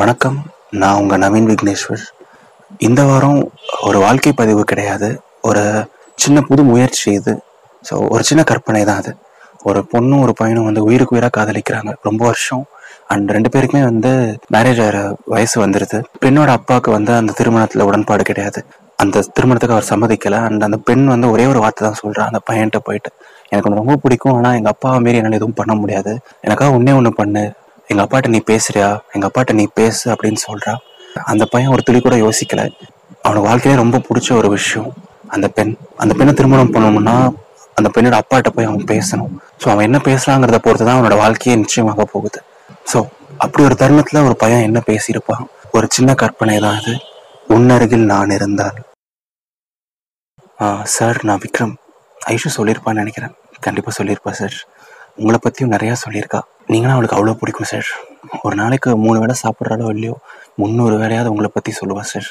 வணக்கம். நான் உங்கள் நவீன் விக்னேஸ்வர். இந்த வாரம் ஒரு வாழ்க்கை பதிவு கிடையாது. ஒரு சின்ன புது முயற்சி இது. ஸோ ஒரு சின்ன கற்பனை தான் அது. ஒரு பொண்ணும் ஒரு பையனும் வந்து உயிருக்கு உயிராக காதலிக்கிறாங்க. ரொம்ப வருஷம். அண்ட் ரெண்டு பேருக்குமே வந்து மேரேஜ் ஆகிற வயசு வந்துடுது பெண்ணோட அப்பாவுக்கு வந்து அந்த திருமணத்தில் உடன்பாடு கிடையாது. அந்த திருமணத்துக்கு அவர் சம்மதிக்கலை. அண்ட் அந்த பெண் வந்து ஒரே ஒரு வார்த்தை தான் சொல்கிறா அந்த பையன்கிட்ட போயிட்டு எனக்கு ரொம்ப பிடிக்கும். ஆனால் எங்கள் அப்பாவை மாரி என்னால் எதுவும் பண்ண முடியாது. எனக்காக ஒன்றே ஒன்று பண்ணு. எங்கள் அப்பாட்ட நீ பேசுறியா? எங்கள் அப்பாட்ட நீ பேசு அப்படின்னு சொல்கிறா அந்த பையன் ஒரு துளி கூட யோசிக்கல. அவனுக்கு வாழ்க்கையிலே ரொம்ப பிடிச்ச ஒரு விஷயம். அந்த பெண் அந்த பெண்ணை திருமணம் பண்ணணும்னா அந்த பெண்ணோட அப்பாட்ட போய் அவன் பேசணும். ஸோ அவன் என்ன பேசுறாங்கிறத பொறுத்து தான் அவனோட வாழ்க்கையே நிச்சயமாக போகுது. ஸோ அப்படி ஒரு தருணத்துல ஒரு பையன் என்ன பேசியிருப்பான்? ஒரு சின்ன கற்பனை தான் அது உன்னருகில் நான் இருந்தால். சார் நான் விக்ரம். ஐஷு சொல்லியிருப்பான்னு நினைக்கிறேன். கண்டிப்பாக சொல்லியிருப்பா சார் உங்களை பற்றியும் நிறையா சொல்லியிருக்கா. நீங்களும் அவளுக்கு அவ்வளோ பிடிக்கும் சார் ஒரு நாளைக்கு மூணு வேளை சாப்பிட்றாலோ இல்லையோ முந்நூறு வேலையாவது உங்களை பற்றி சொல்லுவாள் சார்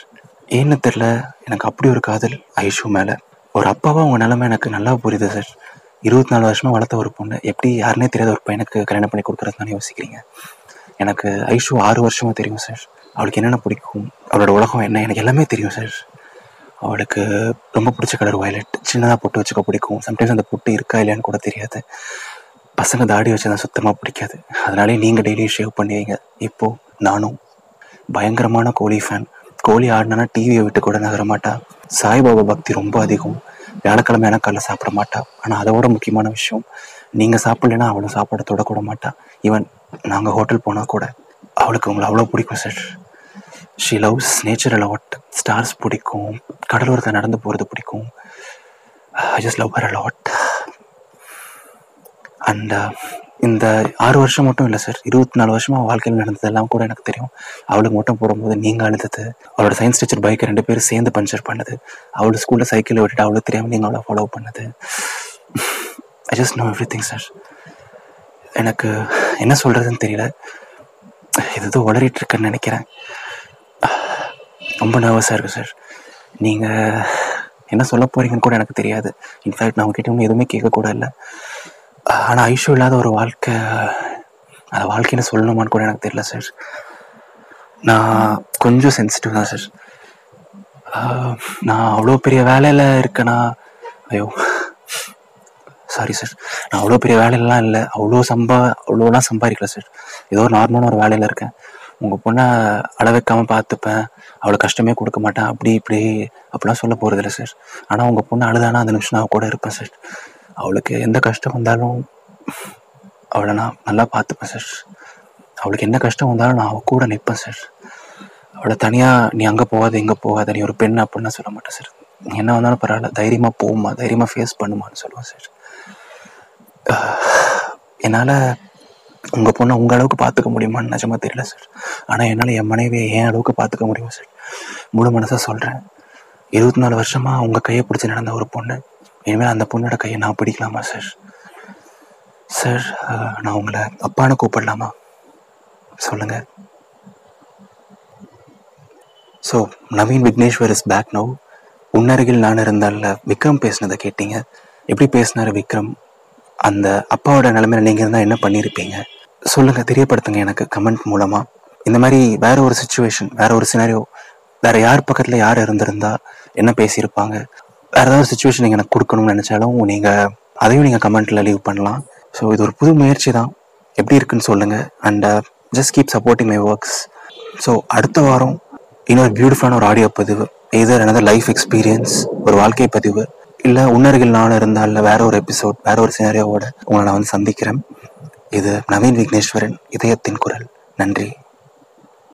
ஏன்னு தெரில எனக்கு அப்படி ஒரு காதல் ஐஷு மேலே. ஒரு அப்பாவாக உங்கள் நிலமை எனக்கு நல்லா புரியுது சார் இருபத்தி நாலு வருஷமாக வளர்த்த ஒரு பொண்ணு. எப்படி யாருனே தெரியாத ஒரு பையனுக்கு கல்யாணம் பண்ணி கொடுக்குறதுனால யோசிக்கிறீங்க? எனக்கு ஐஷு ஆறு வருஷமாக தெரியும் சார் அவளுக்கு என்னென்ன பிடிக்கும் அவளோட உலகம் என்ன எனக்கு எல்லாமே தெரியும் சார் அவளுக்கு ரொம்ப பிடிச்ச கலர் வயலட் சின்னதாக பொட்டு வச்சுக்க பிடிக்கும். சம்டைம்ஸ் அந்த பொட்டு இருக்கா இல்லையான்னு கூட தெரியாது. பசங்க தாடி வச்சதான் சுத்தமாக பிடிக்காது. அதனாலே நீங்கள் டெய்லியும் ஷேவ் பண்ணுவீங்க இப்போது நானும் பயங்கரமான கோழி ஃபேன் கோழி ஆடினா டிவியை விட்டு கூட நகர மாட்டா. சாய்பாபா பக்தி ரொம்ப அதிகம். வியாழக்கிழமை எனக்கு காலைல சாப்பிட மாட்டா. ஆனால் அதோட முக்கியமான விஷயம் நீங்கள் சாப்பிட்லன்னா அவளும் சாப்பாடு தொடக்கூட மாட்டா. ஈவன் நாங்கள் ஹோட்டல் போனால் கூட அவளுக்கு உங்களை அவ்வளோ பிடிக்கும் sir she loves nature a lot stars பிடிக்கும். கடலோரத்தை நடந்து போகிறது பிடிக்கும். I just love her lot and இந்த ஆறு வருஷம் மட்டும் இல்லை சார் இருபத்தி நாலு வருஷமாக வாழ்க்கையில் நடந்ததெல்லாம் கூட எனக்கு தெரியும். அவளுக்கு மட்டும் போடும்போது நீங்கள் அழுதது அவளோட சயின்ஸ் டீச்சர் பைக்கை ரெண்டு பேரும் சேர்ந்து பஞ்சர் பண்ணது அவளோட ஸ்கூலில் சைக்கிளை விட்டுட்டு அவளுக்கு தெரியாமல் நீங்கள் அவளை ஃபாலோ பண்ணது. I just know everything sir எனக்கு என்ன சொல்கிறதுன்னு தெரியல. இது ஏதோ உளறிட்டு இருக்கேன்னு நினைக்கிறேன். ரொம்ப நர்வஸாக இருக்குது சார் நீங்கள் என்ன சொல்ல போகிறீங்கன்னு கூட எனக்கு தெரியாது. இன்ஃபேக்ட் நான் உங்ககிட்ட எதுவுமே கேட்கக்கூட இல்லை. ஆனால் ஐஷு இல்லாத ஒரு வாழ்க்கை அந்த வாழ்க்கைன்னு சொல்லணுமான்னு கூட எனக்கு தெரியல சார் நான் கொஞ்சம் சென்சிட்டிவ் தான் சார் நான் அவ்வளோ பெரிய வேலையில் இருக்கேனா? ஐயோ. சாரி சார் நான் அவ்வளோ பெரிய வேலையிலலாம் இல்லை. அவ்வளோ சம்பா அவ்வளோலாம் சம்பாதிக்கல சார் ஏதோ ஒரு நார்மலான ஒரு வேலையில் இருக்கேன். உங்கள் பொண்ணை அளவைக்காமல் பார்த்துப்பேன். அவ்வளோ கஷ்டமே கொடுக்க மாட்டேன். அப்படி இப்படி அப்படிலாம் சொல்ல போகிறதில்ல சார் ஆனால் உங்கள் பொண்ணு அழுதானா? அந்த நிமிஷம் நான் கூட இருப்பேன் சார் அவளுக்கு எந்த கஷ்டம் வந்தாலும் அவளை நான் நல்லா பார்த்துப்பேன் சார் அவளுக்கு என்ன கஷ்டம் வந்தாலும் நான் அவள் கூட நிற்பேன் சார் அவளை தனியாக நீ அங்கே போகாத இங்கே போகாத நீ ஒரு பெண் அப்படின்னு சொல்ல மாட்டேன் சார் என்ன வந்தாலும் பரவாயில்ல தைரியமாக போகுமா தைரியமாக ஃபேஸ் பண்ணுமான்னு சொல்லுவேன் சார் என்னால் உங்கள் பொண்ணை உங்கள் அளவுக்கு பார்த்துக்க முடியுமான்னு நிஜமாக தெரியல சார் ஆனால் என்னால் என் மனைவியை என் அளவுக்கு பார்த்துக்க முடியும் சார் முழு மனசாக சொல்கிறேன் இருபத்தி நாலு வருஷமாக உங்கள் கையை பிடிச்சி நடந்த ஒரு பொண்ணு இனிமேல் அந்த பொண்ணோட கையை நான் பிடிக்கலாமா சார் சார் நான் உங்களை அப்பான்னு கூப்பிடலாமா? சொல்லுங்க. So Naveen Vigneshwar is back now உன்னருகில் நான் இருந்தால விக்ரம் பேசினதை கேட்டீங்க. எப்படி பேசினார் விக்ரம்? அந்த அப்பாவோட நிலைமையில நீங்கள் இருந்தால் என்ன பண்ணியிருப்பீங்க? சொல்லுங்கள் தெரியப்படுத்துங்க எனக்கு கமெண்ட் மூலமாக இந்த மாதிரி வேற ஒரு சுச்சுவேஷன் வேற ஒரு சினாரியோ வேற யார் பக்கத்தில் யார் இருந்திருந்தா என்ன பேசியிருப்பாங்க? வேறு ஏதாவது சுச்சுவேஷன் நீங்கள் எனக்கு கொடுக்கணும்னு நினச்சாலும் நீங்கள் அதையும் நீங்கள் கமெண்ட்டில் லீவ் பண்ணலாம். ஸோ இது ஒரு புது முயற்சி தான். எப்படி இருக்குன்னு சொல்லுங்கள் and just keep supporting my works so அடுத்த வாரம் இன்னொரு பியூட்டிஃபுல்லான ஒரு ஆடியோ பதிவு. எதர் எனது லைஃப் எக்ஸ்பீரியன்ஸ் ஒரு வாழ்க்கை பதிவு இல்லை உன்னருகில் நான் இருந்தால் இல்லை வேற ஒரு எபிசோட் வேற ஒரு சினாரியோவோட உங்களை நான் வந்து சந்திக்கிறேன். இது நவீன் விக்னேஸ்வரன் இதயத்தின் குரல். நன்றி.